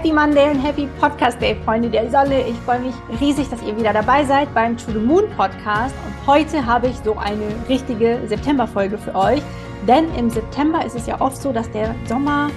Happy Monday und Happy Podcast Day, Freunde der Sonne. Ich freue mich riesig, dass ihr wieder dabei seid beim To the Moon Podcast. Und heute habe ich so eine richtige September-Folge für euch. Denn im September ist es ja oft so, dass der Sommer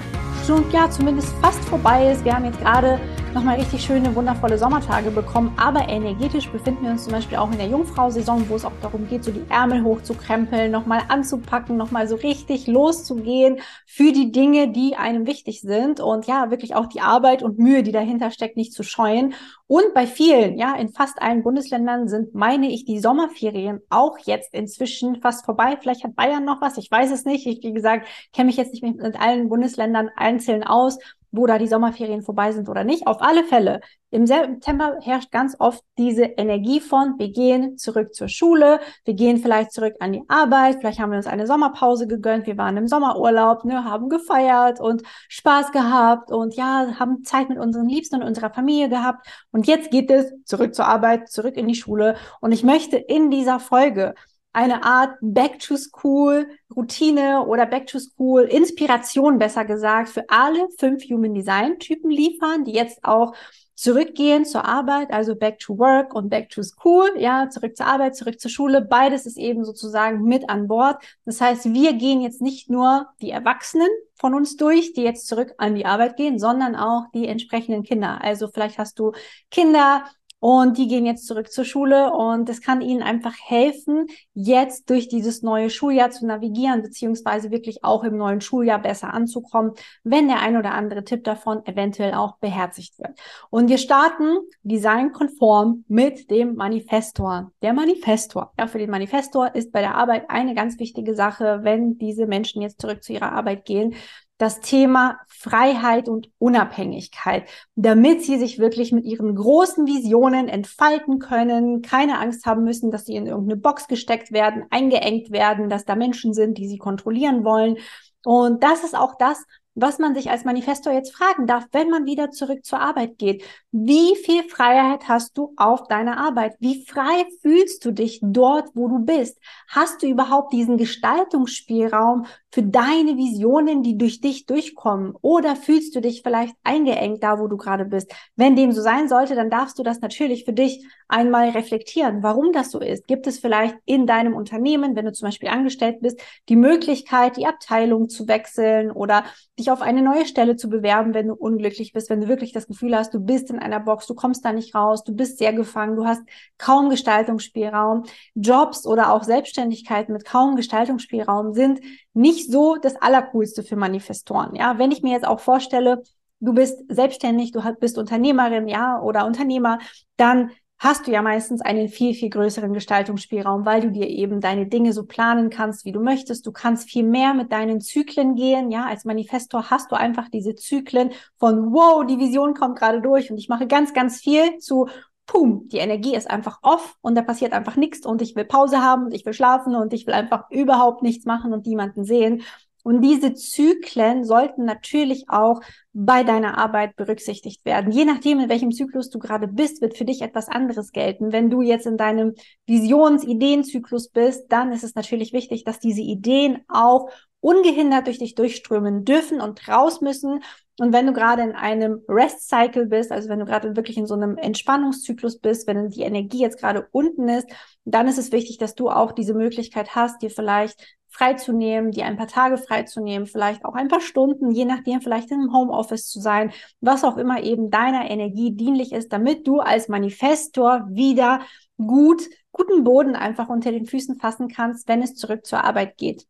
schon, ja, zumindest fast vorbei ist. Wir haben jetzt gerade nochmal richtig schöne, wundervolle Sommertage bekommen. Aber energetisch befinden wir uns zum Beispiel auch in der Jungfrau-Saison, wo es auch darum geht, so die Ärmel hochzukrempeln, nochmal anzupacken, nochmal so richtig loszugehen für die Dinge, die einem wichtig sind. Und ja, wirklich auch die Arbeit und Mühe, die dahinter steckt, nicht zu scheuen. Und bei vielen, ja, in fast allen Bundesländern sind, meine ich, die Sommerferien auch jetzt inzwischen fast vorbei. Vielleicht hat Bayern noch was, ich weiß es nicht. Ich, wie gesagt, kenne mich jetzt nicht mit allen Bundesländern einzeln aus wo da die Sommerferien vorbei sind oder nicht. Auf alle Fälle, im September herrscht ganz oft diese Energie von, wir gehen zurück zur Schule, wir gehen vielleicht zurück an die Arbeit, vielleicht haben wir uns eine Sommerpause gegönnt, wir waren im Sommerurlaub, ne, haben gefeiert und Spaß gehabt und ja, haben Zeit mit unseren Liebsten und unserer Familie gehabt. Und jetzt geht es zurück zur Arbeit, zurück in die Schule. Und ich möchte in dieser Folge eine Art Back to School Routine oder Back to School Inspiration besser gesagt für alle fünf Human Design Typen liefern, die jetzt auch zurückgehen zur Arbeit, also back to work und back to school, ja, zurück zur Arbeit, zurück zur Schule. Beides ist eben sozusagen mit an Bord. Das heißt, wir gehen jetzt nicht nur die Erwachsenen von uns durch, die jetzt zurück an die Arbeit gehen, sondern auch die entsprechenden Kinder. Also vielleicht hast du Kinder, und die gehen jetzt zurück zur Schule und es kann ihnen einfach helfen, jetzt durch dieses neue Schuljahr zu navigieren, beziehungsweise wirklich auch im neuen Schuljahr besser anzukommen, wenn der ein oder andere Tipp davon eventuell auch beherzigt wird. Und wir starten designkonform mit dem Manifestor. Der Manifestor, ja, für den Manifestor ist bei der Arbeit eine ganz wichtige Sache, wenn diese Menschen jetzt zurück zu ihrer Arbeit gehen, das Thema Freiheit und Unabhängigkeit, damit sie sich wirklich mit ihren großen Visionen entfalten können, keine Angst haben müssen, dass sie in irgendeine Box gesteckt werden, eingeengt werden, dass da Menschen sind, die sie kontrollieren wollen. Und das ist auch das, was man sich als Manifestor jetzt fragen darf, wenn man wieder zurück zur Arbeit geht. Wie viel Freiheit hast du auf deiner Arbeit? Wie frei fühlst du dich dort, wo du bist? Hast du überhaupt diesen Gestaltungsspielraum für deine Visionen, die durch dich durchkommen? Oder fühlst du dich vielleicht eingeengt da, wo du gerade bist? Wenn dem so sein sollte, dann darfst du das natürlich für dich einmal reflektieren, warum das so ist. Gibt es vielleicht in deinem Unternehmen, wenn du zum Beispiel angestellt bist, die Möglichkeit, die Abteilung zu wechseln oder dich auf eine neue Stelle zu bewerben, wenn du unglücklich bist, wenn du wirklich das Gefühl hast, du bist in einer Box, du kommst da nicht raus, du bist sehr gefangen, du hast kaum Gestaltungsspielraum. Jobs oder auch Selbstständigkeiten mit kaum Gestaltungsspielraum sind nicht so das Allercoolste für Manifestoren. Ja, wenn ich mir jetzt auch vorstelle, du bist selbstständig, du bist Unternehmerin, ja, oder Unternehmer, dann hast du ja meistens einen viel, viel größeren Gestaltungsspielraum, weil du dir eben deine Dinge so planen kannst, wie du möchtest. Du kannst viel mehr mit deinen Zyklen gehen. Ja, als Manifestor hast du einfach diese Zyklen von, wow, die Vision kommt gerade durch und ich mache ganz, ganz viel zu, pum, die Energie ist einfach off und da passiert einfach nichts und ich will Pause haben und ich will schlafen und ich will einfach überhaupt nichts machen und niemanden sehen. Und diese Zyklen sollten natürlich auch bei deiner Arbeit berücksichtigt werden. Je nachdem, in welchem Zyklus du gerade bist, wird für dich etwas anderes gelten. Wenn du jetzt in deinem Visions-Ideenzyklus bist, dann ist es natürlich wichtig, dass diese Ideen auch ungehindert durch dich durchströmen dürfen und raus müssen. Und wenn du gerade in einem Rest-Cycle bist, also wenn du gerade wirklich in so einem Entspannungszyklus bist, wenn die Energie jetzt gerade unten ist, dann ist es wichtig, dass du auch diese Möglichkeit hast, dir vielleicht freizunehmen, dir ein paar Tage freizunehmen, vielleicht auch ein paar Stunden, je nachdem, vielleicht einem Homeoffice zu sein, was auch immer eben deiner Energie dienlich ist, damit du als Manifestor wieder gut, guten Boden einfach unter den Füßen fassen kannst, wenn es zurück zur Arbeit geht.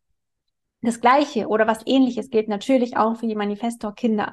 Das Gleiche oder was ähnliches gilt natürlich auch für die Manifestor-Kinder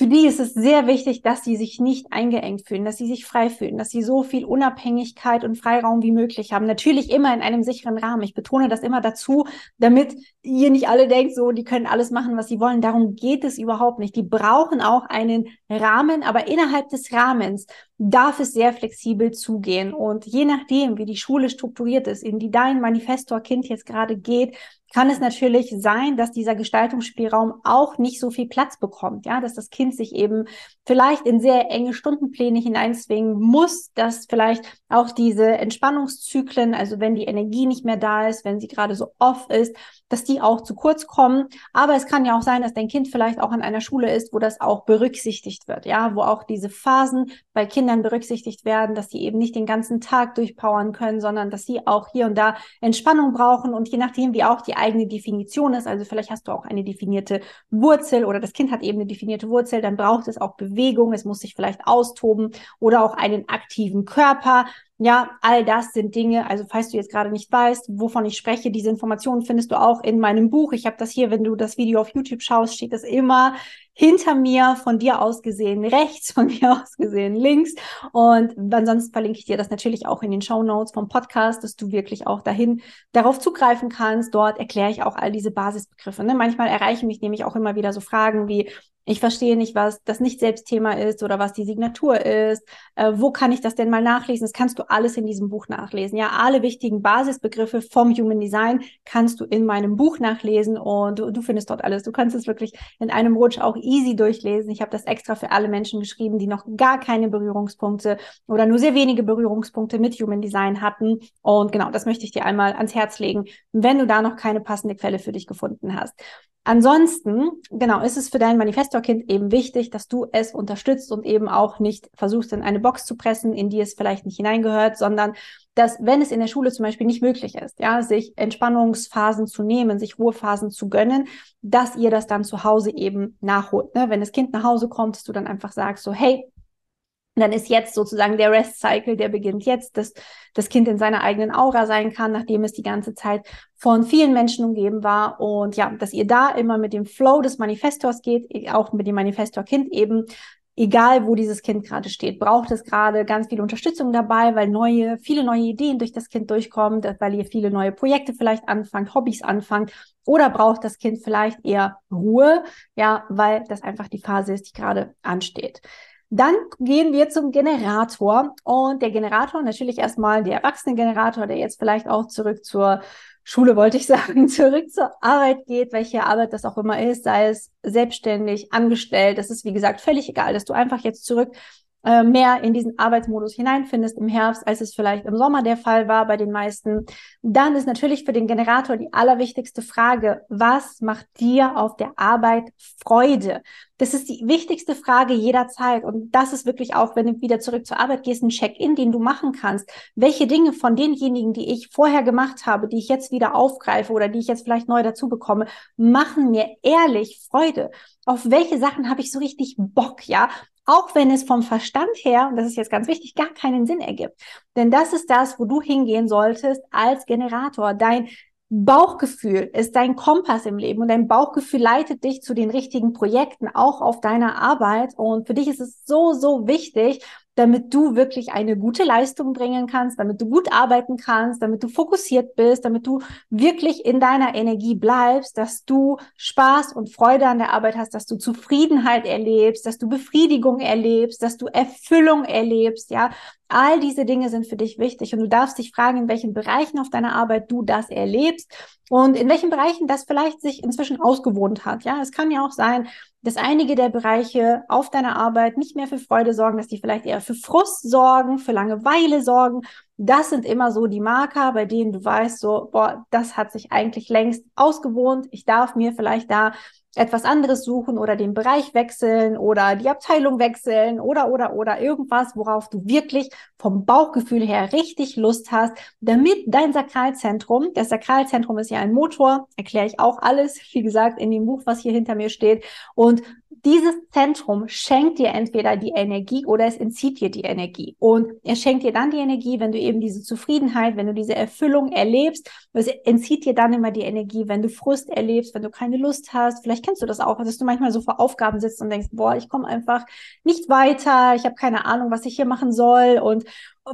für die ist es sehr wichtig, dass sie sich nicht eingeengt fühlen, dass sie sich frei fühlen, dass sie so viel Unabhängigkeit und Freiraum wie möglich haben. Natürlich immer in einem sicheren Rahmen. Ich betone das immer dazu, damit ihr nicht alle denkt, so, die können alles machen, was sie wollen. Darum geht es überhaupt nicht. Die brauchen auch einen Rahmen, aber innerhalb des Rahmens darf es sehr flexibel zugehen. Und je nachdem, wie die Schule strukturiert ist, in die dein Manifestor-Kind jetzt gerade geht, kann es natürlich sein, dass dieser Gestaltungsspielraum auch nicht so viel Platz bekommt, ja, dass das Kind sich eben vielleicht in sehr enge Stundenpläne hineinzwingen muss, dass vielleicht auch diese Entspannungszyklen, also wenn die Energie nicht mehr da ist, wenn sie gerade so off ist, dass die auch zu kurz kommen. Aber es kann ja auch sein, dass dein Kind vielleicht auch an einer Schule ist, wo das auch berücksichtigt wird, ja, wo auch diese Phasen bei Kindern berücksichtigt werden, dass die eben nicht den ganzen Tag durchpowern können, sondern dass sie auch hier und da Entspannung brauchen und je nachdem, wie auch die eigene Definition ist, also vielleicht hast du auch eine definierte Wurzel oder das Kind hat eben eine definierte Wurzel, dann braucht es auch Bewegung, es muss sich vielleicht austoben oder auch einen aktiven Körper. Ja, all das sind Dinge, also falls du jetzt gerade nicht weißt, wovon ich spreche, diese Informationen findest du auch in meinem Buch. Ich habe das hier, wenn du das Video auf YouTube schaust, steht das immer hinter mir, von dir aus gesehen rechts, von mir aus gesehen links. Und ansonsten verlinke ich dir das natürlich auch in den Show Notes vom Podcast, dass du wirklich auch dahin darauf zugreifen kannst. Dort erkläre ich auch all diese Basisbegriffe. Ne? Manchmal erreichen mich nämlich auch immer wieder so Fragen wie, ich verstehe nicht, was das Nicht-Selbstthema ist oder was die Signatur ist. Äh, wo kann ich das denn mal nachlesen? Das kannst du alles in diesem Buch nachlesen. Ja, alle wichtigen Basisbegriffe vom Human Design kannst du in meinem Buch nachlesen und du, du findest dort alles. Du kannst es wirklich in einem Rutsch auch easy durchlesen. Ich habe das extra für alle Menschen geschrieben, die noch gar keine Berührungspunkte oder nur sehr wenige Berührungspunkte mit Human Design hatten. Und genau, das möchte ich dir einmal ans Herz legen, wenn du da noch keine passende Quelle für dich gefunden hast. Ansonsten, genau, ist es für dein Manifestorkind eben wichtig, dass du es unterstützt und eben auch nicht versuchst, in eine Box zu pressen, in die es vielleicht nicht hineingehört, sondern dass, wenn es in der Schule zum Beispiel nicht möglich ist, ja, sich Entspannungsphasen zu nehmen, sich Ruhephasen zu gönnen, dass ihr das dann zu Hause eben nachholt. Ne? Wenn das Kind nach Hause kommt, dass du dann einfach sagst, so, hey, dann ist jetzt sozusagen der Rest-Cycle, der beginnt jetzt, dass das Kind in seiner eigenen Aura sein kann, nachdem es die ganze Zeit von vielen Menschen umgeben war. Und ja, dass ihr da immer mit dem Flow des Manifestors geht, auch mit dem Manifestor-Kind eben, egal wo dieses Kind gerade steht, braucht es gerade ganz viel Unterstützung dabei, weil neue, viele neue Ideen durch das Kind durchkommen, weil ihr viele neue Projekte vielleicht anfangt, Hobbys anfangt, oder braucht das Kind vielleicht eher Ruhe, ja, weil das einfach die Phase ist, die gerade ansteht. Dann gehen wir zum Generator und der Generator, natürlich erstmal der Erwachsenengenerator, der jetzt vielleicht auch zurück zur Schule, wollte ich sagen, zurück zur Arbeit geht, welche Arbeit das auch immer ist, sei es selbstständig, angestellt, das ist wie gesagt völlig egal, dass du einfach jetzt zurück äh, mehr in diesen Arbeitsmodus hineinfindest im Herbst, als es vielleicht im Sommer der Fall war bei den meisten, dann ist natürlich für den Generator die allerwichtigste Frage, was macht dir auf der Arbeit Freude? Das ist die wichtigste Frage jederzeit. Und das ist wirklich auch, wenn du wieder zurück zur Arbeit gehst, ein Check-in, den du machen kannst. Welche Dinge von denjenigen, die ich vorher gemacht habe, die ich jetzt wieder aufgreife oder die ich jetzt vielleicht neu dazu bekomme, machen mir ehrlich Freude? Auf welche Sachen habe ich so richtig Bock, ja? auch wenn es vom Verstand her, und das ist jetzt ganz wichtig, gar keinen Sinn ergibt. Denn das ist das, wo du hingehen solltest als Generator. Dein Bauchgefühl ist dein Kompass im Leben und dein Bauchgefühl leitet dich zu den richtigen Projekten, auch auf deiner Arbeit. Und für dich ist es so, so wichtig, damit du wirklich eine gute Leistung bringen kannst, damit du gut arbeiten kannst, damit du fokussiert bist, damit du wirklich in deiner Energie bleibst, dass du Spaß und Freude an der Arbeit hast, dass du Zufriedenheit erlebst, dass du Befriedigung erlebst, dass du Erfüllung erlebst, ja. All diese Dinge sind für dich wichtig und du darfst dich fragen, in welchen Bereichen auf deiner Arbeit du das erlebst und in welchen Bereichen das vielleicht sich inzwischen ausgewohnt hat. Ja, es kann ja auch sein, dass einige der Bereiche auf deiner Arbeit nicht mehr für Freude sorgen, dass die vielleicht eher für Frust sorgen, für Langeweile sorgen. Das sind immer so die Marker, bei denen du weißt, so, boah, das hat sich eigentlich längst ausgewohnt. Ich darf mir vielleicht da etwas anderes suchen oder den Bereich wechseln oder die Abteilung wechseln oder, oder, oder irgendwas, worauf du wirklich vom Bauchgefühl her richtig Lust hast, damit dein Sakralzentrum, das Sakralzentrum ist ja ein Motor, erkläre ich auch alles, wie gesagt, in dem Buch, was hier hinter mir steht. Und dieses Zentrum schenkt dir entweder die Energie oder es entzieht dir die Energie. Und es schenkt dir dann die Energie, wenn du eben diese Zufriedenheit, wenn du diese Erfüllung erlebst. Es entzieht dir dann immer die Energie, wenn du Frust erlebst, wenn du keine Lust hast. Vielleicht kennst du das auch, dass du manchmal so vor Aufgaben sitzt und denkst, boah, ich komme einfach nicht weiter, ich habe keine Ahnung, was ich hier machen soll und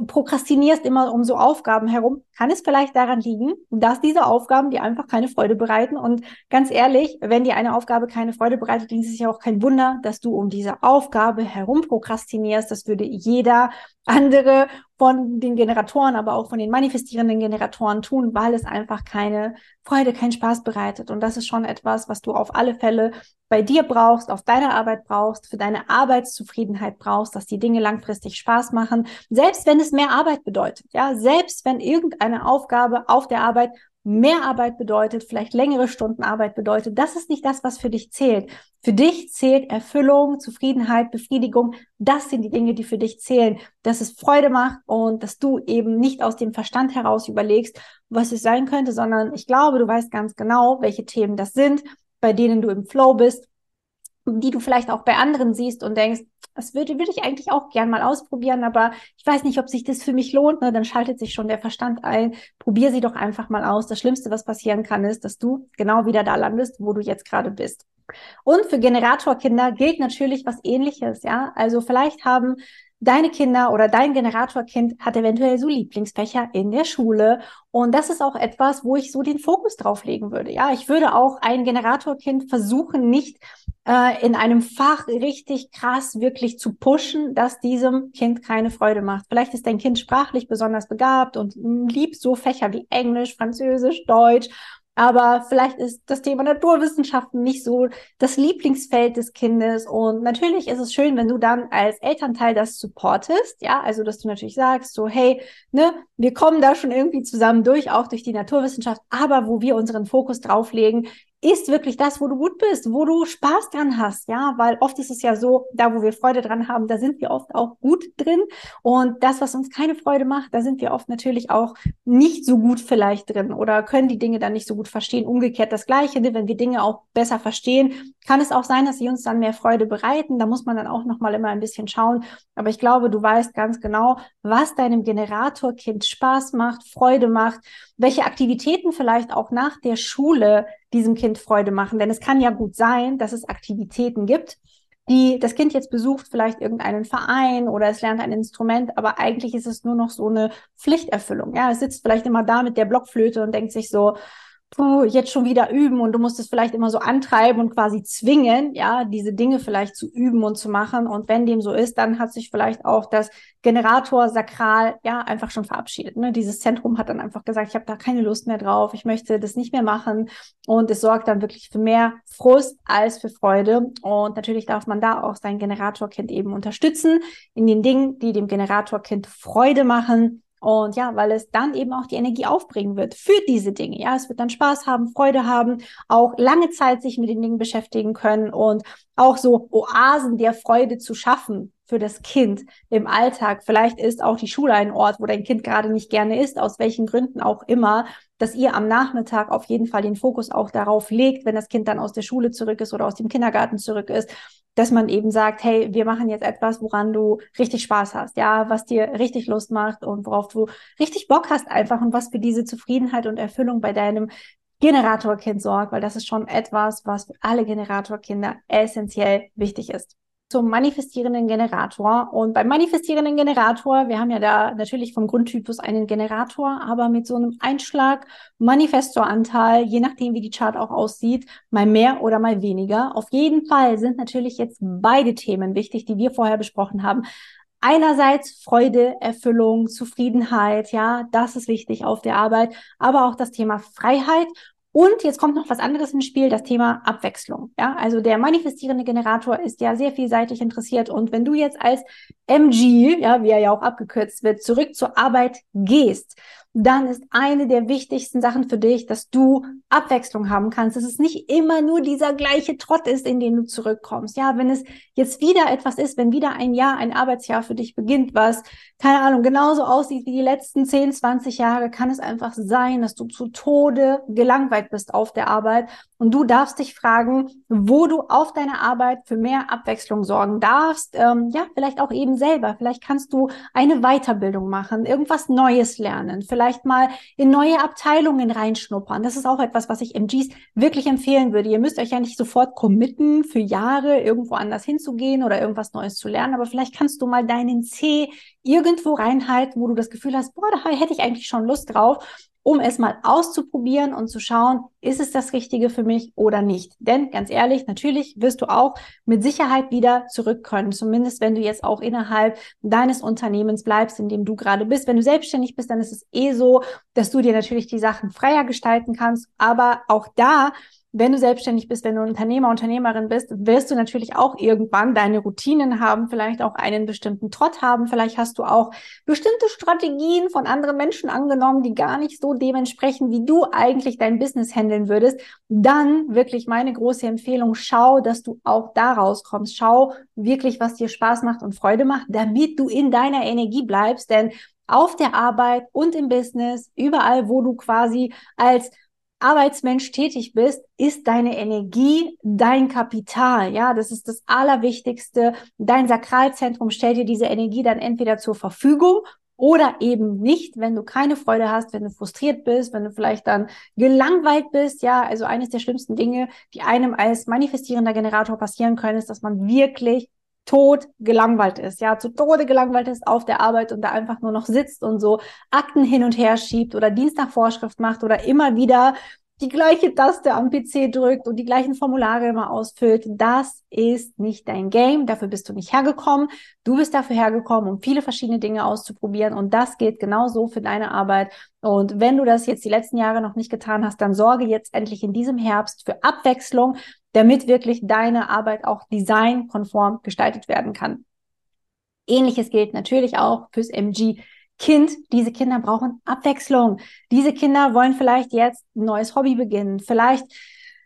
prokrastinierst immer um so Aufgaben herum, kann es vielleicht daran liegen, dass diese Aufgaben dir einfach keine Freude bereiten. Und ganz ehrlich, wenn dir eine Aufgabe keine Freude bereitet, dann ist es ja auch kein Wunder, dass du um diese Aufgabe herum prokrastinierst. Das würde jeder andere von den Generatoren, aber auch von den manifestierenden Generatoren tun, weil es einfach keine Freude, keinen Spaß bereitet. Und das ist schon etwas, was du auf alle Fälle bei dir brauchst, auf deiner Arbeit brauchst, für deine Arbeitszufriedenheit brauchst, dass die Dinge langfristig Spaß machen, selbst wenn es mehr Arbeit bedeutet. Ja, selbst wenn irgendeine Aufgabe auf der Arbeit mehr Arbeit bedeutet, vielleicht längere Stunden Arbeit bedeutet. Das ist nicht das, was für dich zählt. Für dich zählt Erfüllung, Zufriedenheit, Befriedigung. Das sind die Dinge, die für dich zählen. Dass es Freude macht und dass du eben nicht aus dem Verstand heraus überlegst, was es sein könnte, sondern ich glaube, du weißt ganz genau, welche Themen das sind, bei denen du im Flow bist die du vielleicht auch bei anderen siehst und denkst, das würde, würde ich eigentlich auch gern mal ausprobieren, aber ich weiß nicht, ob sich das für mich lohnt. Ne? Dann schaltet sich schon der Verstand ein. Probier sie doch einfach mal aus. Das Schlimmste, was passieren kann, ist, dass du genau wieder da landest, wo du jetzt gerade bist. Und für Generatorkinder gilt natürlich was ähnliches, ja. Also vielleicht haben deine Kinder oder dein Generatorkind hat eventuell so Lieblingsfächer in der Schule. Und das ist auch etwas, wo ich so den Fokus drauf legen würde. Ja, ich würde auch ein Generatorkind versuchen, nicht äh, in einem Fach richtig krass wirklich zu pushen, dass diesem Kind keine Freude macht. Vielleicht ist dein Kind sprachlich besonders begabt und liebt so Fächer wie Englisch, Französisch, Deutsch aber vielleicht ist das Thema Naturwissenschaften nicht so das Lieblingsfeld des Kindes. Und natürlich ist es schön, wenn du dann als Elternteil das supportest. Ja, also, dass du natürlich sagst, so, hey, ne, wir kommen da schon irgendwie zusammen durch, auch durch die Naturwissenschaft. Aber wo wir unseren Fokus drauflegen, ist wirklich das, wo du gut bist, wo du Spaß dran hast, ja, weil oft ist es ja so, da wo wir Freude dran haben, da sind wir oft auch gut drin und das, was uns keine Freude macht, da sind wir oft natürlich auch nicht so gut vielleicht drin oder können die Dinge dann nicht so gut verstehen. Umgekehrt das Gleiche, ne? wenn wir Dinge auch besser verstehen, kann es auch sein, dass sie uns dann mehr Freude bereiten. Da muss man dann auch noch mal immer ein bisschen schauen. Aber ich glaube, du weißt ganz genau, was deinem Generatorkind Spaß macht, Freude macht, welche Aktivitäten vielleicht auch nach der Schule diesem Kind Freude machen. Denn es kann ja gut sein, dass es Aktivitäten gibt, die das Kind jetzt besucht, vielleicht irgendeinen Verein oder es lernt ein Instrument, aber eigentlich ist es nur noch so eine Pflichterfüllung. Ja, es sitzt vielleicht immer da mit der Blockflöte und denkt sich so, puh, jetzt schon wieder üben und du musst es vielleicht immer so antreiben und quasi zwingen, ja, diese Dinge vielleicht zu üben und zu machen. Und wenn dem so ist, dann hat sich vielleicht auch das Generator sakral ja einfach schon verabschiedet. Ne? Dieses Zentrum hat dann einfach gesagt, ich habe da keine Lust mehr drauf, ich möchte das nicht mehr machen. Und es sorgt dann wirklich für mehr Frust als für Freude. Und natürlich darf man da auch sein Generatorkind eben unterstützen in den Dingen, die dem Generatorkind Freude machen und ja, weil es dann eben auch die Energie aufbringen wird für diese Dinge. Ja, es wird dann Spaß haben, Freude haben, auch lange Zeit sich mit den Dingen beschäftigen können und auch so Oasen der Freude zu schaffen für das Kind im Alltag. Vielleicht ist auch die Schule ein Ort, wo dein Kind gerade nicht gerne ist, aus welchen Gründen auch immer, dass ihr am Nachmittag auf jeden Fall den Fokus auch darauf legt, wenn das Kind dann aus der Schule zurück ist oder aus dem Kindergarten zurück ist, dass man eben sagt, hey, wir machen jetzt etwas, woran du richtig Spaß hast, ja, was dir richtig Lust macht und worauf du richtig Bock hast einfach und was für diese Zufriedenheit und Erfüllung bei deinem Generatorkind sorgt, weil das ist schon etwas, was für alle Generatorkinder essentiell wichtig ist zum manifestierenden Generator. Und beim manifestierenden Generator, wir haben ja da natürlich vom Grundtypus einen Generator, aber mit so einem Einschlag Manifestoranteil, je nachdem wie die Chart auch aussieht, mal mehr oder mal weniger. Auf jeden Fall sind natürlich jetzt beide Themen wichtig, die wir vorher besprochen haben. Einerseits Freude, Erfüllung, Zufriedenheit, ja, das ist wichtig auf der Arbeit, aber auch das Thema Freiheit und jetzt kommt noch was anderes ins Spiel, das Thema Abwechslung. Ja, also der manifestierende Generator ist ja sehr vielseitig interessiert. Und wenn du jetzt als MG, ja, wie er ja auch abgekürzt wird, zurück zur Arbeit gehst, dann ist eine der wichtigsten Sachen für dich, dass du Abwechslung haben kannst, dass es nicht immer nur dieser gleiche Trott ist, in den du zurückkommst. Ja, wenn es jetzt wieder etwas ist, wenn wieder ein Jahr, ein Arbeitsjahr für dich beginnt, was, keine Ahnung, genauso aussieht wie die letzten 10, 20 Jahre, kann es einfach sein, dass du zu Tode gelangweilt bist auf der Arbeit und du darfst dich fragen, wo du auf deiner Arbeit für mehr Abwechslung sorgen darfst. Ähm, ja, vielleicht auch eben selber. Vielleicht kannst du eine Weiterbildung machen, irgendwas Neues lernen, vielleicht vielleicht mal in neue Abteilungen reinschnuppern. Das ist auch etwas, was ich MGs wirklich empfehlen würde. Ihr müsst euch ja nicht sofort committen, für Jahre irgendwo anders hinzugehen oder irgendwas Neues zu lernen, aber vielleicht kannst du mal deinen C irgendwo reinhalten, wo du das Gefühl hast, boah, da hätte ich eigentlich schon Lust drauf um es mal auszuprobieren und zu schauen, ist es das Richtige für mich oder nicht. Denn ganz ehrlich, natürlich wirst du auch mit Sicherheit wieder zurück können. Zumindest wenn du jetzt auch innerhalb deines Unternehmens bleibst, in dem du gerade bist. Wenn du selbstständig bist, dann ist es eh so, dass du dir natürlich die Sachen freier gestalten kannst. Aber auch da wenn du selbstständig bist, wenn du Unternehmer, Unternehmerin bist, wirst du natürlich auch irgendwann deine Routinen haben, vielleicht auch einen bestimmten Trott haben, vielleicht hast du auch bestimmte Strategien von anderen Menschen angenommen, die gar nicht so dementsprechend, wie du eigentlich dein Business handeln würdest. Dann wirklich meine große Empfehlung, schau, dass du auch da rauskommst. Schau wirklich, was dir Spaß macht und Freude macht, damit du in deiner Energie bleibst, denn auf der Arbeit und im Business, überall, wo du quasi als Arbeitsmensch tätig bist, ist deine Energie dein Kapital. Ja, das ist das Allerwichtigste. Dein Sakralzentrum stellt dir diese Energie dann entweder zur Verfügung oder eben nicht, wenn du keine Freude hast, wenn du frustriert bist, wenn du vielleicht dann gelangweilt bist. Ja, also eines der schlimmsten Dinge, die einem als manifestierender Generator passieren können, ist, dass man wirklich tot gelangweilt ist, ja, zu Tode gelangweilt ist auf der Arbeit und da einfach nur noch sitzt und so Akten hin und her schiebt oder Dienst Vorschrift macht oder immer wieder die gleiche Taste am PC drückt und die gleichen Formulare immer ausfüllt. Das ist nicht dein Game. Dafür bist du nicht hergekommen. Du bist dafür hergekommen, um viele verschiedene Dinge auszuprobieren. Und das geht genauso für deine Arbeit. Und wenn du das jetzt die letzten Jahre noch nicht getan hast, dann sorge jetzt endlich in diesem Herbst für Abwechslung, damit wirklich deine Arbeit auch designkonform gestaltet werden kann. Ähnliches gilt natürlich auch fürs MG Kind. Diese Kinder brauchen Abwechslung. Diese Kinder wollen vielleicht jetzt ein neues Hobby beginnen. Vielleicht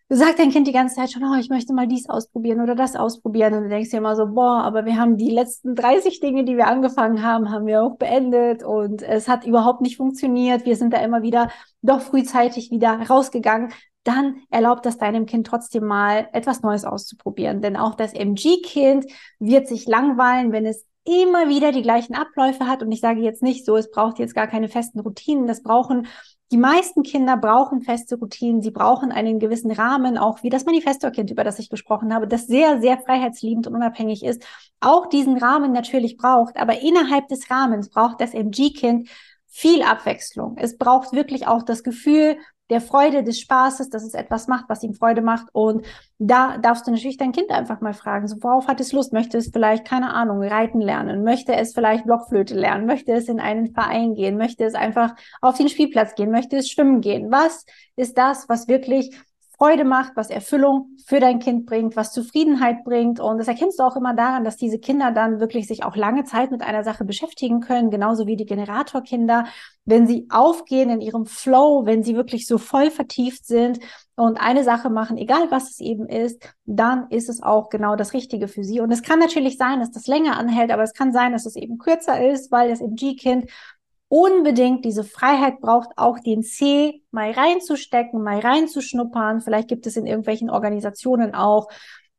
sagt dein Kind die ganze Zeit schon, oh, ich möchte mal dies ausprobieren oder das ausprobieren. Und du denkst dir immer so, boah, aber wir haben die letzten 30 Dinge, die wir angefangen haben, haben wir auch beendet und es hat überhaupt nicht funktioniert. Wir sind da immer wieder doch frühzeitig wieder rausgegangen dann erlaubt das deinem Kind trotzdem mal etwas Neues auszuprobieren. Denn auch das MG-Kind wird sich langweilen, wenn es immer wieder die gleichen Abläufe hat. Und ich sage jetzt nicht so, es braucht jetzt gar keine festen Routinen. Das brauchen die meisten Kinder brauchen feste Routinen. Sie brauchen einen gewissen Rahmen, auch wie das Manifestor-Kind, über das ich gesprochen habe, das sehr, sehr freiheitsliebend und unabhängig ist, auch diesen Rahmen natürlich braucht. Aber innerhalb des Rahmens braucht das MG-Kind viel Abwechslung. Es braucht wirklich auch das Gefühl, der Freude, des Spaßes, dass es etwas macht, was ihm Freude macht. Und da darfst du natürlich dein Kind einfach mal fragen, so, worauf hat es Lust? Möchte es vielleicht, keine Ahnung, reiten lernen? Möchte es vielleicht Blockflöte lernen? Möchte es in einen Verein gehen? Möchte es einfach auf den Spielplatz gehen? Möchte es schwimmen gehen? Was ist das, was wirklich Freude macht, was Erfüllung für dein Kind bringt, was Zufriedenheit bringt. Und das erkennst du auch immer daran, dass diese Kinder dann wirklich sich auch lange Zeit mit einer Sache beschäftigen können, genauso wie die Generatorkinder, wenn sie aufgehen in ihrem Flow, wenn sie wirklich so voll vertieft sind und eine Sache machen, egal was es eben ist, dann ist es auch genau das Richtige für sie. Und es kann natürlich sein, dass das länger anhält, aber es kann sein, dass es eben kürzer ist, weil das MG-Kind unbedingt diese Freiheit braucht, auch den C mal reinzustecken, mal reinzuschnuppern. Vielleicht gibt es in irgendwelchen Organisationen auch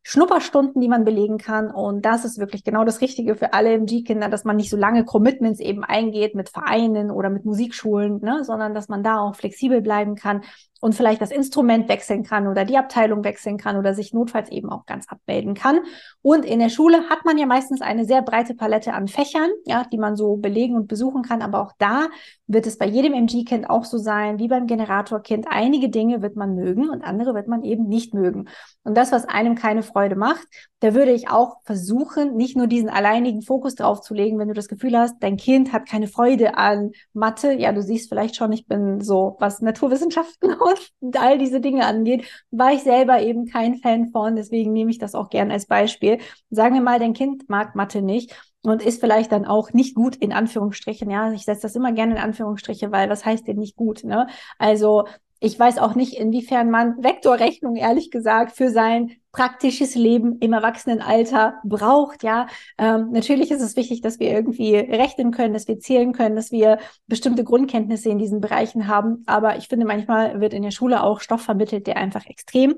Schnupperstunden, die man belegen kann. Und das ist wirklich genau das Richtige für alle MG-Kinder, dass man nicht so lange Commitments eben eingeht mit Vereinen oder mit Musikschulen, ne, sondern dass man da auch flexibel bleiben kann und vielleicht das Instrument wechseln kann oder die Abteilung wechseln kann oder sich notfalls eben auch ganz abmelden kann. Und in der Schule hat man ja meistens eine sehr breite Palette an Fächern, ja, die man so belegen und besuchen kann. Aber auch da wird es bei jedem MG-Kind auch so sein, wie beim Generator-Kind. Einige Dinge wird man mögen und andere wird man eben nicht mögen. Und das, was einem keine Freude macht, da würde ich auch versuchen, nicht nur diesen alleinigen Fokus drauf zu legen, wenn du das Gefühl hast, dein Kind hat keine Freude an Mathe. Ja, du siehst vielleicht schon, ich bin so, was Naturwissenschaften und all diese Dinge angeht, war ich selber eben kein Fan von. Deswegen nehme ich das auch gern als Beispiel. Sagen wir mal, dein Kind mag Mathe nicht und ist vielleicht dann auch nicht gut in Anführungsstrichen. Ja, ich setze das immer gerne in Anführungsstriche, weil was heißt denn nicht gut? Ne? Also ich weiß auch nicht, inwiefern man Vektorrechnung, ehrlich gesagt, für sein praktisches Leben im Erwachsenenalter braucht. Ja, ähm, natürlich ist es wichtig, dass wir irgendwie rechnen können, dass wir zählen können, dass wir bestimmte Grundkenntnisse in diesen Bereichen haben. Aber ich finde, manchmal wird in der Schule auch Stoff vermittelt, der einfach extrem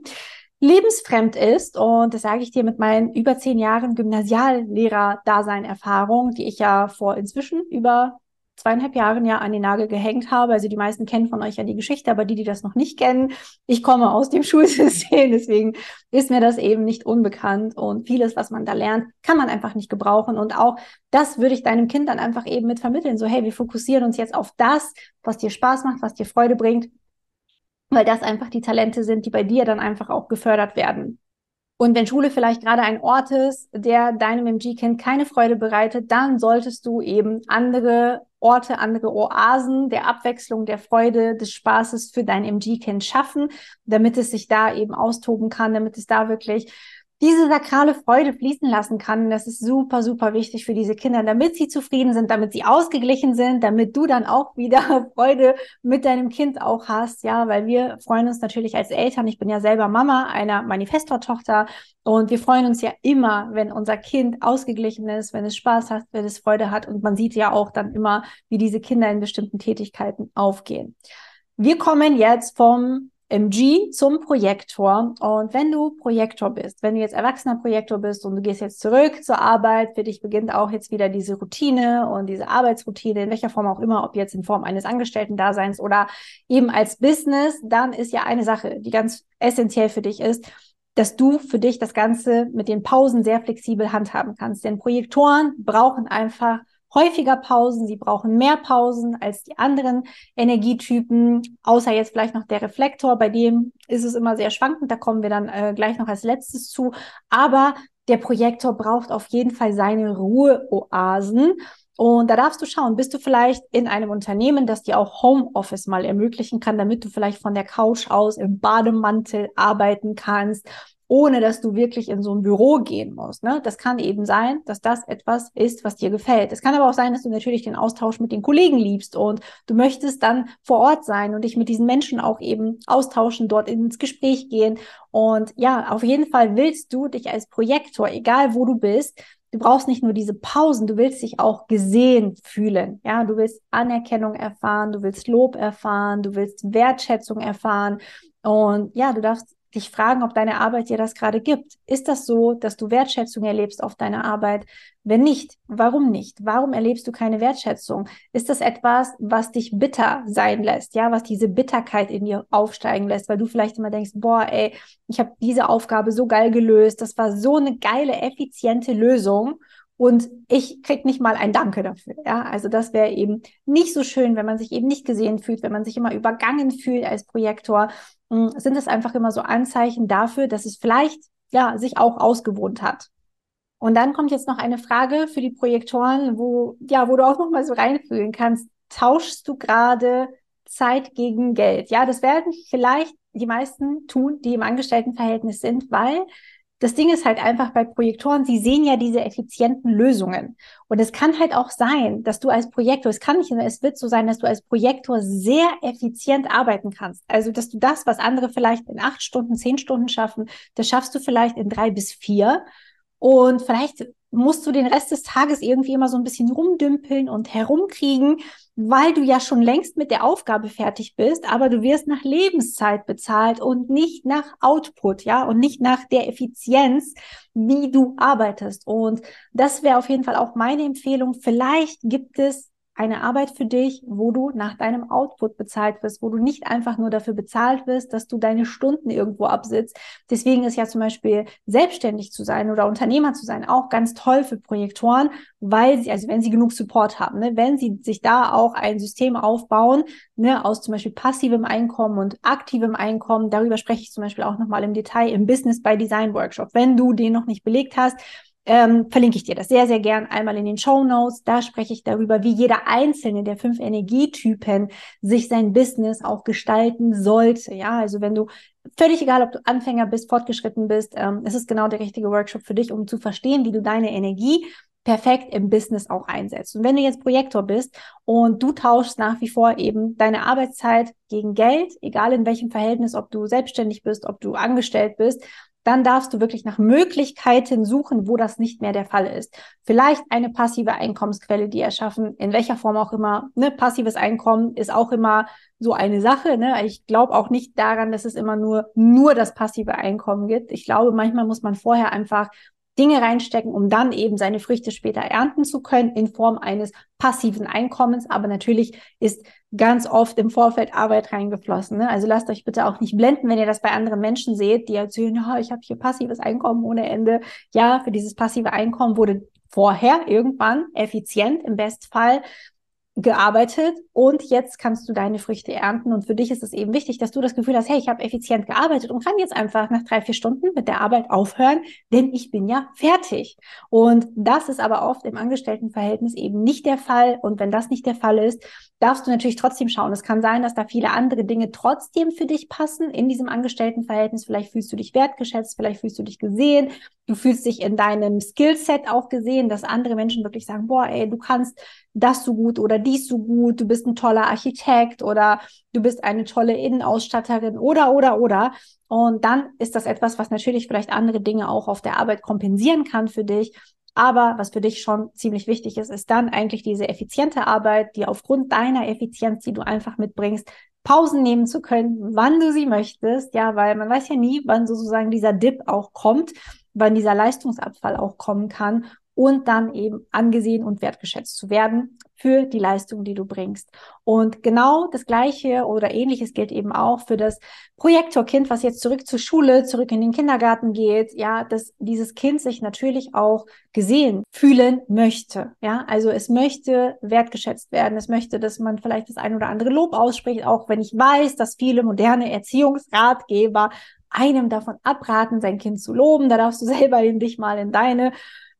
lebensfremd ist. Und das sage ich dir mit meinen über zehn Jahren Gymnasiallehrer-Dasein-Erfahrung, die ich ja vor inzwischen über zweieinhalb Jahren ja an den Nagel gehängt habe. Also die meisten kennen von euch ja die Geschichte, aber die, die das noch nicht kennen, ich komme aus dem Schulsystem, deswegen ist mir das eben nicht unbekannt und vieles, was man da lernt, kann man einfach nicht gebrauchen und auch das würde ich deinem Kind dann einfach eben mit vermitteln, so hey, wir fokussieren uns jetzt auf das, was dir Spaß macht, was dir Freude bringt, weil das einfach die Talente sind, die bei dir dann einfach auch gefördert werden. Und wenn Schule vielleicht gerade ein Ort ist, der deinem MG-Kind keine Freude bereitet, dann solltest du eben andere Orte, andere Oasen der Abwechslung, der Freude, des Spaßes für dein MG-Kind schaffen, damit es sich da eben austoben kann, damit es da wirklich diese sakrale Freude fließen lassen kann. Das ist super, super wichtig für diese Kinder, damit sie zufrieden sind, damit sie ausgeglichen sind, damit du dann auch wieder Freude mit deinem Kind auch hast. Ja, weil wir freuen uns natürlich als Eltern. Ich bin ja selber Mama einer Manifestor-Tochter und wir freuen uns ja immer, wenn unser Kind ausgeglichen ist, wenn es Spaß hat, wenn es Freude hat. Und man sieht ja auch dann immer, wie diese Kinder in bestimmten Tätigkeiten aufgehen. Wir kommen jetzt vom MG zum Projektor. Und wenn du Projektor bist, wenn du jetzt erwachsener Projektor bist und du gehst jetzt zurück zur Arbeit, für dich beginnt auch jetzt wieder diese Routine und diese Arbeitsroutine, in welcher Form auch immer, ob jetzt in Form eines Angestellten-Daseins oder eben als Business, dann ist ja eine Sache, die ganz essentiell für dich ist, dass du für dich das Ganze mit den Pausen sehr flexibel handhaben kannst. Denn Projektoren brauchen einfach häufiger Pausen, sie brauchen mehr Pausen als die anderen Energietypen, außer jetzt vielleicht noch der Reflektor, bei dem ist es immer sehr schwankend, da kommen wir dann äh, gleich noch als letztes zu, aber der Projektor braucht auf jeden Fall seine Ruheoasen. Und da darfst du schauen, bist du vielleicht in einem Unternehmen, das dir auch Homeoffice mal ermöglichen kann, damit du vielleicht von der Couch aus im Bademantel arbeiten kannst ohne dass du wirklich in so ein Büro gehen musst. Ne? Das kann eben sein, dass das etwas ist, was dir gefällt. Es kann aber auch sein, dass du natürlich den Austausch mit den Kollegen liebst und du möchtest dann vor Ort sein und dich mit diesen Menschen auch eben austauschen, dort ins Gespräch gehen. Und ja, auf jeden Fall willst du dich als Projektor, egal wo du bist, Du brauchst nicht nur diese Pausen, du willst dich auch gesehen fühlen. Ja, du willst Anerkennung erfahren, du willst Lob erfahren, du willst Wertschätzung erfahren. Und ja, du darfst dich fragen, ob deine Arbeit dir das gerade gibt. Ist das so, dass du Wertschätzung erlebst auf deiner Arbeit? Wenn nicht, warum nicht? Warum erlebst du keine Wertschätzung? Ist das etwas, was dich bitter sein lässt? Ja, was diese Bitterkeit in dir aufsteigen lässt, weil du vielleicht immer denkst, boah, ey, ich habe diese Aufgabe so geil gelöst, das war so eine geile, effiziente Lösung und ich krieg nicht mal ein Danke dafür. Ja, also das wäre eben nicht so schön, wenn man sich eben nicht gesehen fühlt, wenn man sich immer übergangen fühlt als Projektor. Hm, sind es einfach immer so Anzeichen dafür, dass es vielleicht ja sich auch ausgewohnt hat. Und dann kommt jetzt noch eine Frage für die Projektoren, wo ja, wo du auch noch mal so reinfühlen kannst. Tauschst du gerade Zeit gegen Geld? Ja, das werden vielleicht die meisten tun, die im Angestelltenverhältnis sind, weil das Ding ist halt einfach bei Projektoren, sie sehen ja diese effizienten Lösungen. Und es kann halt auch sein, dass du als Projektor, es kann nicht, es wird so sein, dass du als Projektor sehr effizient arbeiten kannst. Also, dass du das, was andere vielleicht in acht Stunden, zehn Stunden schaffen, das schaffst du vielleicht in drei bis vier. Und vielleicht musst du den Rest des Tages irgendwie immer so ein bisschen rumdümpeln und herumkriegen, weil du ja schon längst mit der Aufgabe fertig bist, aber du wirst nach Lebenszeit bezahlt und nicht nach Output, ja, und nicht nach der Effizienz, wie du arbeitest. Und das wäre auf jeden Fall auch meine Empfehlung. Vielleicht gibt es eine Arbeit für dich, wo du nach deinem Output bezahlt wirst, wo du nicht einfach nur dafür bezahlt wirst, dass du deine Stunden irgendwo absitzt. Deswegen ist ja zum Beispiel selbstständig zu sein oder Unternehmer zu sein auch ganz toll für Projektoren, weil sie, also wenn sie genug Support haben, ne, wenn sie sich da auch ein System aufbauen, ne, aus zum Beispiel passivem Einkommen und aktivem Einkommen, darüber spreche ich zum Beispiel auch nochmal im Detail im Business by Design Workshop. Wenn du den noch nicht belegt hast, ähm, verlinke ich dir das sehr, sehr gern einmal in den Show Notes. Da spreche ich darüber, wie jeder einzelne der fünf Energietypen sich sein Business auch gestalten sollte. Ja, also wenn du völlig egal, ob du Anfänger bist, fortgeschritten bist, ähm, es ist genau der richtige Workshop für dich, um zu verstehen, wie du deine Energie perfekt im Business auch einsetzt. Und wenn du jetzt Projektor bist und du tauschst nach wie vor eben deine Arbeitszeit gegen Geld, egal in welchem Verhältnis, ob du selbstständig bist, ob du angestellt bist, dann darfst du wirklich nach Möglichkeiten suchen, wo das nicht mehr der Fall ist. Vielleicht eine passive Einkommensquelle, die erschaffen, in welcher Form auch immer. Ne? Passives Einkommen ist auch immer so eine Sache. Ne? Ich glaube auch nicht daran, dass es immer nur, nur das passive Einkommen gibt. Ich glaube, manchmal muss man vorher einfach Dinge reinstecken, um dann eben seine Früchte später ernten zu können in Form eines passiven Einkommens. Aber natürlich ist ganz oft im Vorfeld Arbeit reingeflossen. Ne? Also lasst euch bitte auch nicht blenden, wenn ihr das bei anderen Menschen seht, die erzählen, ja, ich habe hier passives Einkommen ohne Ende. Ja, für dieses passive Einkommen wurde vorher irgendwann effizient im Bestfall gearbeitet und jetzt kannst du deine Früchte ernten. Und für dich ist es eben wichtig, dass du das Gefühl hast, hey, ich habe effizient gearbeitet und kann jetzt einfach nach drei, vier Stunden mit der Arbeit aufhören, denn ich bin ja fertig. Und das ist aber oft im Angestelltenverhältnis eben nicht der Fall. Und wenn das nicht der Fall ist, darfst du natürlich trotzdem schauen. Es kann sein, dass da viele andere Dinge trotzdem für dich passen in diesem Angestelltenverhältnis. Vielleicht fühlst du dich wertgeschätzt, vielleicht fühlst du dich gesehen, du fühlst dich in deinem Skillset auch gesehen, dass andere Menschen wirklich sagen, boah, ey, du kannst das so gut oder dies so gut, du bist ein toller Architekt oder du bist eine tolle Innenausstatterin oder, oder, oder. Und dann ist das etwas, was natürlich vielleicht andere Dinge auch auf der Arbeit kompensieren kann für dich. Aber was für dich schon ziemlich wichtig ist, ist dann eigentlich diese effiziente Arbeit, die aufgrund deiner Effizienz, die du einfach mitbringst, Pausen nehmen zu können, wann du sie möchtest. Ja, weil man weiß ja nie, wann sozusagen dieser Dip auch kommt, wann dieser Leistungsabfall auch kommen kann und dann eben angesehen und wertgeschätzt zu werden für die Leistung, die du bringst. Und genau das Gleiche oder ähnliches gilt eben auch für das Projektorkind, was jetzt zurück zur Schule, zurück in den Kindergarten geht. Ja, dass dieses Kind sich natürlich auch gesehen fühlen möchte. Ja, also es möchte wertgeschätzt werden. Es möchte, dass man vielleicht das ein oder andere Lob ausspricht, auch wenn ich weiß, dass viele moderne Erziehungsratgeber einem davon abraten, sein Kind zu loben. Da darfst du selber in dich mal in deine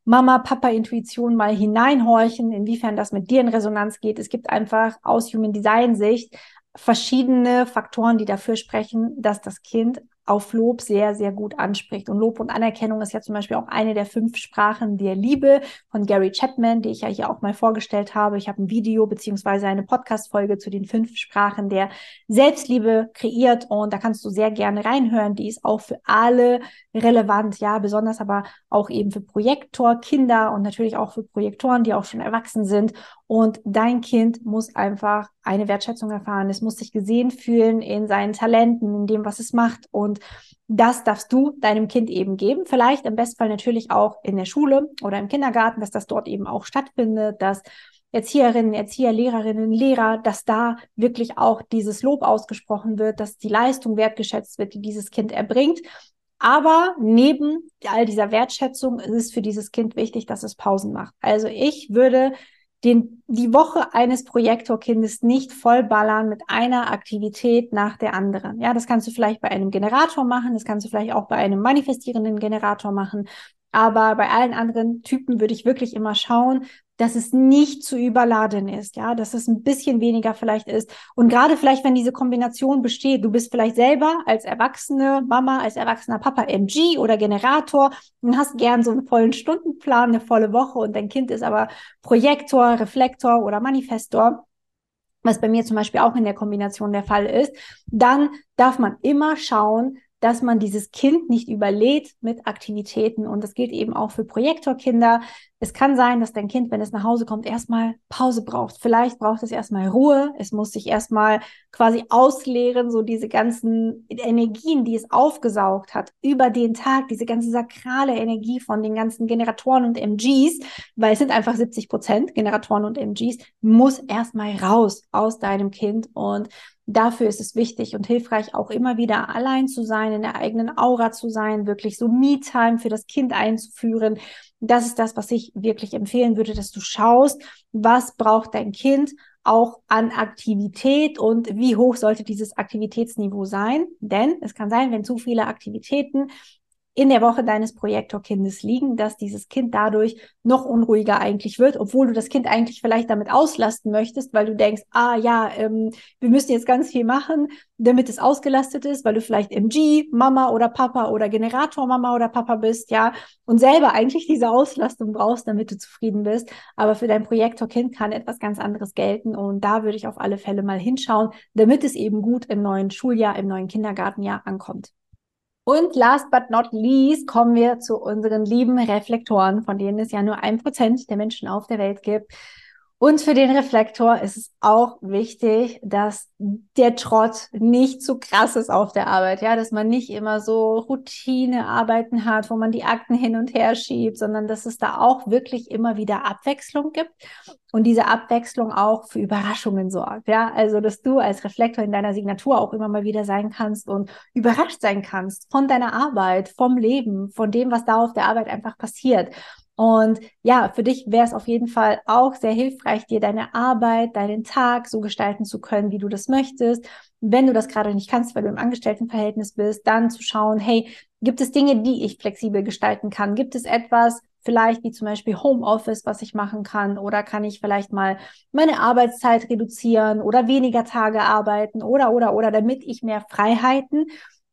Mama-Papa-Intuition mal hineinhorchen, inwiefern das mit dir in Resonanz geht. Es gibt einfach aus Human Design Sicht verschiedene Faktoren, die dafür sprechen, dass das Kind auf Lob sehr, sehr gut anspricht. Und Lob und Anerkennung ist ja zum Beispiel auch eine der fünf Sprachen der Liebe von Gary Chapman, die ich ja hier auch mal vorgestellt habe. Ich habe ein Video beziehungsweise eine Podcast-Folge zu den fünf Sprachen der Selbstliebe kreiert und da kannst du sehr gerne reinhören. Die ist auch für alle relevant, ja, besonders aber auch eben für Projektor, Kinder und natürlich auch für Projektoren, die auch schon erwachsen sind. Und dein Kind muss einfach eine Wertschätzung erfahren. Es muss sich gesehen fühlen in seinen Talenten, in dem, was es macht. Und das darfst du deinem Kind eben geben. Vielleicht im Bestfall natürlich auch in der Schule oder im Kindergarten, dass das dort eben auch stattfindet, dass Erzieherinnen, Erzieher, Lehrerinnen, Lehrer, dass da wirklich auch dieses Lob ausgesprochen wird, dass die Leistung wertgeschätzt wird, die dieses Kind erbringt. Aber neben all dieser Wertschätzung ist es für dieses Kind wichtig, dass es Pausen macht. Also ich würde den, die Woche eines Projektorkindes nicht vollballern mit einer Aktivität nach der anderen. Ja, das kannst du vielleicht bei einem Generator machen, das kannst du vielleicht auch bei einem manifestierenden Generator machen. Aber bei allen anderen Typen würde ich wirklich immer schauen, dass es nicht zu überladen ist, ja, dass es ein bisschen weniger vielleicht ist. Und gerade vielleicht, wenn diese Kombination besteht, du bist vielleicht selber als erwachsene Mama, als erwachsener Papa MG oder Generator und hast gern so einen vollen Stundenplan, eine volle Woche und dein Kind ist aber Projektor, Reflektor oder Manifestor was bei mir zum Beispiel auch in der Kombination der Fall ist, dann darf man immer schauen, dass man dieses Kind nicht überlädt mit Aktivitäten. Und das gilt eben auch für Projektorkinder. Es kann sein, dass dein Kind, wenn es nach Hause kommt, erstmal Pause braucht. Vielleicht braucht es erstmal Ruhe. Es muss sich erstmal quasi ausleeren, so diese ganzen Energien, die es aufgesaugt hat über den Tag, diese ganze sakrale Energie von den ganzen Generatoren und MGs, weil es sind einfach 70 Prozent Generatoren und MGs, muss erstmal raus aus deinem Kind. Und Dafür ist es wichtig und hilfreich, auch immer wieder allein zu sein, in der eigenen Aura zu sein, wirklich so Me-Time für das Kind einzuführen. Das ist das, was ich wirklich empfehlen würde, dass du schaust, was braucht dein Kind auch an Aktivität und wie hoch sollte dieses Aktivitätsniveau sein. Denn es kann sein, wenn zu viele Aktivitäten in der Woche deines Projektorkindes liegen, dass dieses Kind dadurch noch unruhiger eigentlich wird, obwohl du das Kind eigentlich vielleicht damit auslasten möchtest, weil du denkst, ah ja, ähm, wir müssen jetzt ganz viel machen, damit es ausgelastet ist, weil du vielleicht MG, Mama oder Papa oder Generator Mama oder Papa bist, ja, und selber eigentlich diese Auslastung brauchst, damit du zufrieden bist. Aber für dein Projektorkind kann etwas ganz anderes gelten und da würde ich auf alle Fälle mal hinschauen, damit es eben gut im neuen Schuljahr, im neuen Kindergartenjahr ankommt. Und last but not least kommen wir zu unseren lieben Reflektoren, von denen es ja nur ein Prozent der Menschen auf der Welt gibt. Und für den Reflektor ist es auch wichtig, dass der Trott nicht zu krass ist auf der Arbeit, ja, dass man nicht immer so Routinearbeiten hat, wo man die Akten hin und her schiebt, sondern dass es da auch wirklich immer wieder Abwechslung gibt und diese Abwechslung auch für Überraschungen sorgt, ja, also dass du als Reflektor in deiner Signatur auch immer mal wieder sein kannst und überrascht sein kannst von deiner Arbeit, vom Leben, von dem, was da auf der Arbeit einfach passiert. Und ja, für dich wäre es auf jeden Fall auch sehr hilfreich, dir deine Arbeit, deinen Tag so gestalten zu können, wie du das möchtest. Wenn du das gerade nicht kannst, weil du im Angestelltenverhältnis bist, dann zu schauen, hey, gibt es Dinge, die ich flexibel gestalten kann? Gibt es etwas, vielleicht wie zum Beispiel Homeoffice, was ich machen kann? Oder kann ich vielleicht mal meine Arbeitszeit reduzieren oder weniger Tage arbeiten oder, oder, oder, damit ich mehr Freiheiten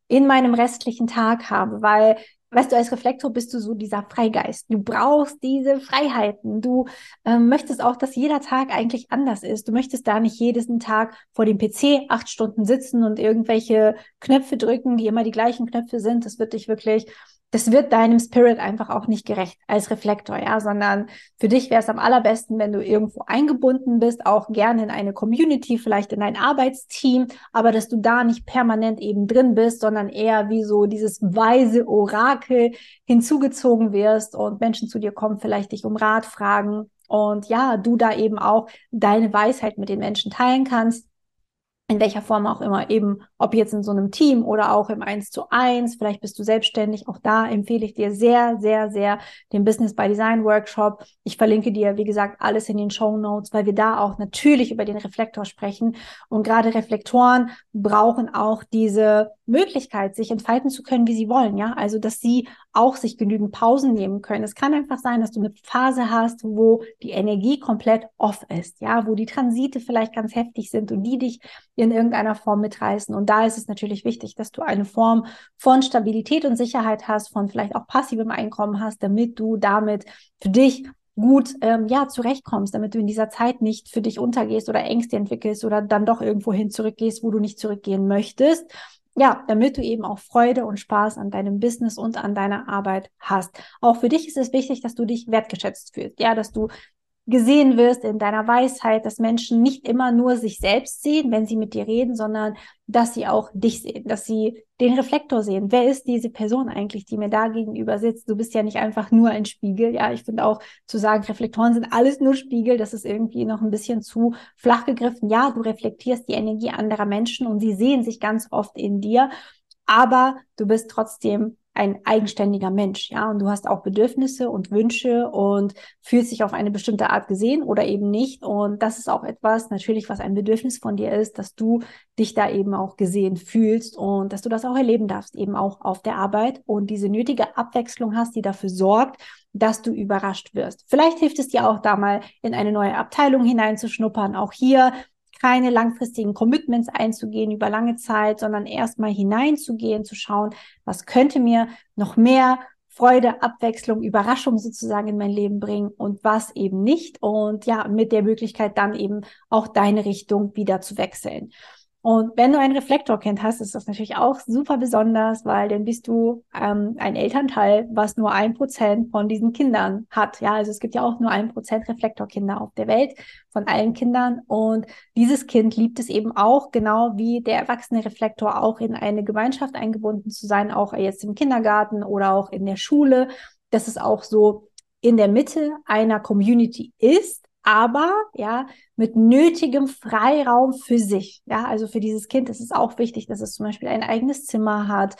in meinem restlichen Tag habe, weil weißt du, als Reflektor bist du so dieser Freigeist. Du brauchst diese Freiheiten. Du ähm, möchtest auch, dass jeder Tag eigentlich anders ist. Du möchtest da nicht jeden Tag vor dem PC acht Stunden sitzen und irgendwelche Knöpfe drücken, die immer die gleichen Knöpfe sind. Das wird dich wirklich das wird deinem Spirit einfach auch nicht gerecht als Reflektor, ja, sondern für dich wäre es am allerbesten, wenn du irgendwo eingebunden bist, auch gerne in eine Community, vielleicht in ein Arbeitsteam, aber dass du da nicht permanent eben drin bist, sondern eher wie so dieses weise Orakel hinzugezogen wirst und Menschen zu dir kommen, vielleicht dich um Rat fragen und ja, du da eben auch deine Weisheit mit den Menschen teilen kannst in welcher Form auch immer, eben ob jetzt in so einem Team oder auch im 1 zu 1, vielleicht bist du selbstständig, auch da empfehle ich dir sehr, sehr, sehr den Business by Design Workshop. Ich verlinke dir, wie gesagt, alles in den Show Notes, weil wir da auch natürlich über den Reflektor sprechen. Und gerade Reflektoren brauchen auch diese Möglichkeit, sich entfalten zu können, wie sie wollen, ja, also dass sie auch sich genügend Pausen nehmen können. Es kann einfach sein, dass du eine Phase hast, wo die Energie komplett off ist, ja, wo die Transite vielleicht ganz heftig sind und die dich in irgendeiner Form mitreißen. Und da ist es natürlich wichtig, dass du eine Form von Stabilität und Sicherheit hast, von vielleicht auch passivem Einkommen hast, damit du damit für dich gut ähm, ja zurechtkommst, damit du in dieser Zeit nicht für dich untergehst oder Ängste entwickelst oder dann doch irgendwo hin zurückgehst, wo du nicht zurückgehen möchtest ja, damit du eben auch Freude und Spaß an deinem Business und an deiner Arbeit hast. Auch für dich ist es wichtig, dass du dich wertgeschätzt fühlst, ja, dass du gesehen wirst in deiner Weisheit, dass Menschen nicht immer nur sich selbst sehen, wenn sie mit dir reden, sondern dass sie auch dich sehen, dass sie den Reflektor sehen. Wer ist diese Person eigentlich, die mir da gegenüber sitzt? Du bist ja nicht einfach nur ein Spiegel. Ja, ich finde auch zu sagen, Reflektoren sind alles nur Spiegel, das ist irgendwie noch ein bisschen zu flach gegriffen. Ja, du reflektierst die Energie anderer Menschen und sie sehen sich ganz oft in dir, aber du bist trotzdem ein eigenständiger Mensch, ja, und du hast auch Bedürfnisse und Wünsche und fühlst dich auf eine bestimmte Art gesehen oder eben nicht. Und das ist auch etwas, natürlich, was ein Bedürfnis von dir ist, dass du dich da eben auch gesehen fühlst und dass du das auch erleben darfst, eben auch auf der Arbeit und diese nötige Abwechslung hast, die dafür sorgt, dass du überrascht wirst. Vielleicht hilft es dir auch da mal in eine neue Abteilung hineinzuschnuppern. Auch hier keine langfristigen Commitments einzugehen über lange Zeit, sondern erstmal hineinzugehen, zu schauen, was könnte mir noch mehr Freude, Abwechslung, Überraschung sozusagen in mein Leben bringen und was eben nicht. Und ja, mit der Möglichkeit dann eben auch deine Richtung wieder zu wechseln. Und wenn du ein Reflektorkind hast, ist das natürlich auch super besonders, weil dann bist du ähm, ein Elternteil, was nur ein Prozent von diesen Kindern hat. Ja, also es gibt ja auch nur ein Prozent Reflektorkinder auf der Welt von allen Kindern. Und dieses Kind liebt es eben auch, genau wie der erwachsene Reflektor, auch in eine Gemeinschaft eingebunden zu sein, auch jetzt im Kindergarten oder auch in der Schule, dass es auch so in der Mitte einer Community ist aber ja, mit nötigem Freiraum für sich. Ja, also für dieses Kind ist es auch wichtig, dass es zum Beispiel ein eigenes Zimmer hat,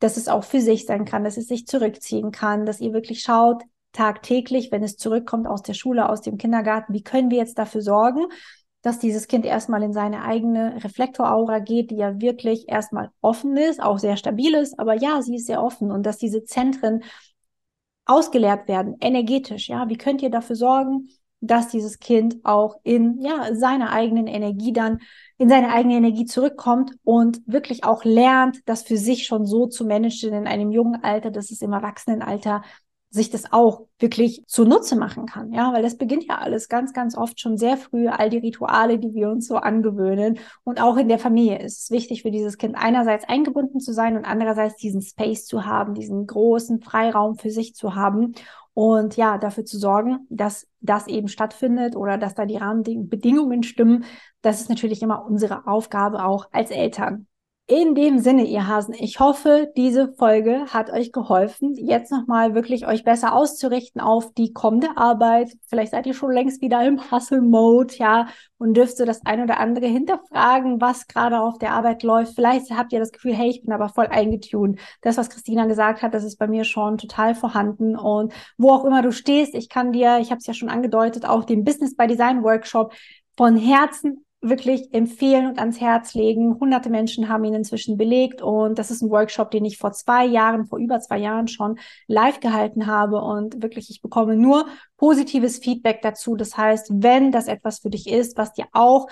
dass es auch für sich sein kann, dass es sich zurückziehen kann, dass ihr wirklich schaut, tagtäglich, wenn es zurückkommt aus der Schule, aus dem Kindergarten, wie können wir jetzt dafür sorgen, dass dieses Kind erstmal in seine eigene Reflektoraura geht, die ja wirklich erstmal offen ist, auch sehr stabil ist, aber ja, sie ist sehr offen und dass diese Zentren ausgeleert werden, energetisch, ja, wie könnt ihr dafür sorgen, dass dieses Kind auch in ja, seiner eigenen Energie dann, in seine eigene Energie zurückkommt und wirklich auch lernt, das für sich schon so zu managen in einem jungen Alter, dass es im Erwachsenenalter sich das auch wirklich zunutze machen kann. Ja, weil das beginnt ja alles ganz, ganz oft schon sehr früh, all die Rituale, die wir uns so angewöhnen. Und auch in der Familie ist es wichtig für dieses Kind einerseits eingebunden zu sein und andererseits diesen Space zu haben, diesen großen Freiraum für sich zu haben und ja, dafür zu sorgen, dass das eben stattfindet oder dass da die Rahmenbedingungen stimmen. Das ist natürlich immer unsere Aufgabe auch als Eltern. In dem Sinne, ihr Hasen, ich hoffe, diese Folge hat euch geholfen, jetzt nochmal wirklich euch besser auszurichten auf die kommende Arbeit. Vielleicht seid ihr schon längst wieder im Hustle-Mode, ja, und dürft so das ein oder andere hinterfragen, was gerade auf der Arbeit läuft. Vielleicht habt ihr das Gefühl, hey, ich bin aber voll eingetunt. Das, was Christina gesagt hat, das ist bei mir schon total vorhanden. Und wo auch immer du stehst, ich kann dir, ich habe es ja schon angedeutet, auch den Business by Design Workshop von Herzen wirklich empfehlen und ans Herz legen. Hunderte Menschen haben ihn inzwischen belegt und das ist ein Workshop, den ich vor zwei Jahren, vor über zwei Jahren schon live gehalten habe und wirklich, ich bekomme nur positives Feedback dazu. Das heißt, wenn das etwas für dich ist, was dir auch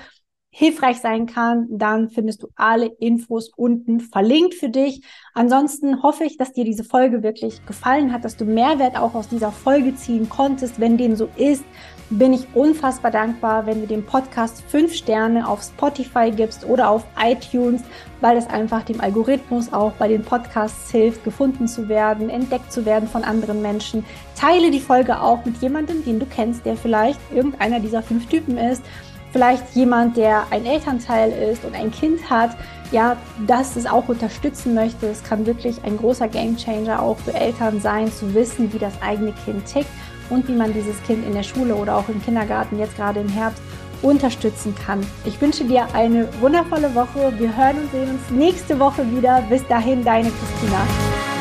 hilfreich sein kann, dann findest du alle Infos unten verlinkt für dich. Ansonsten hoffe ich, dass dir diese Folge wirklich gefallen hat, dass du Mehrwert auch aus dieser Folge ziehen konntest. Wenn dem so ist, bin ich unfassbar dankbar, wenn du dem Podcast fünf Sterne auf Spotify gibst oder auf iTunes, weil das einfach dem Algorithmus auch bei den Podcasts hilft, gefunden zu werden, entdeckt zu werden von anderen Menschen. Teile die Folge auch mit jemandem, den du kennst, der vielleicht irgendeiner dieser fünf Typen ist vielleicht jemand, der ein Elternteil ist und ein Kind hat, ja, das es auch unterstützen möchte. Es kann wirklich ein großer Gamechanger auch für Eltern sein, zu wissen, wie das eigene Kind tickt und wie man dieses Kind in der Schule oder auch im Kindergarten jetzt gerade im Herbst unterstützen kann. Ich wünsche dir eine wundervolle Woche. Wir hören und sehen uns nächste Woche wieder. Bis dahin, deine Christina.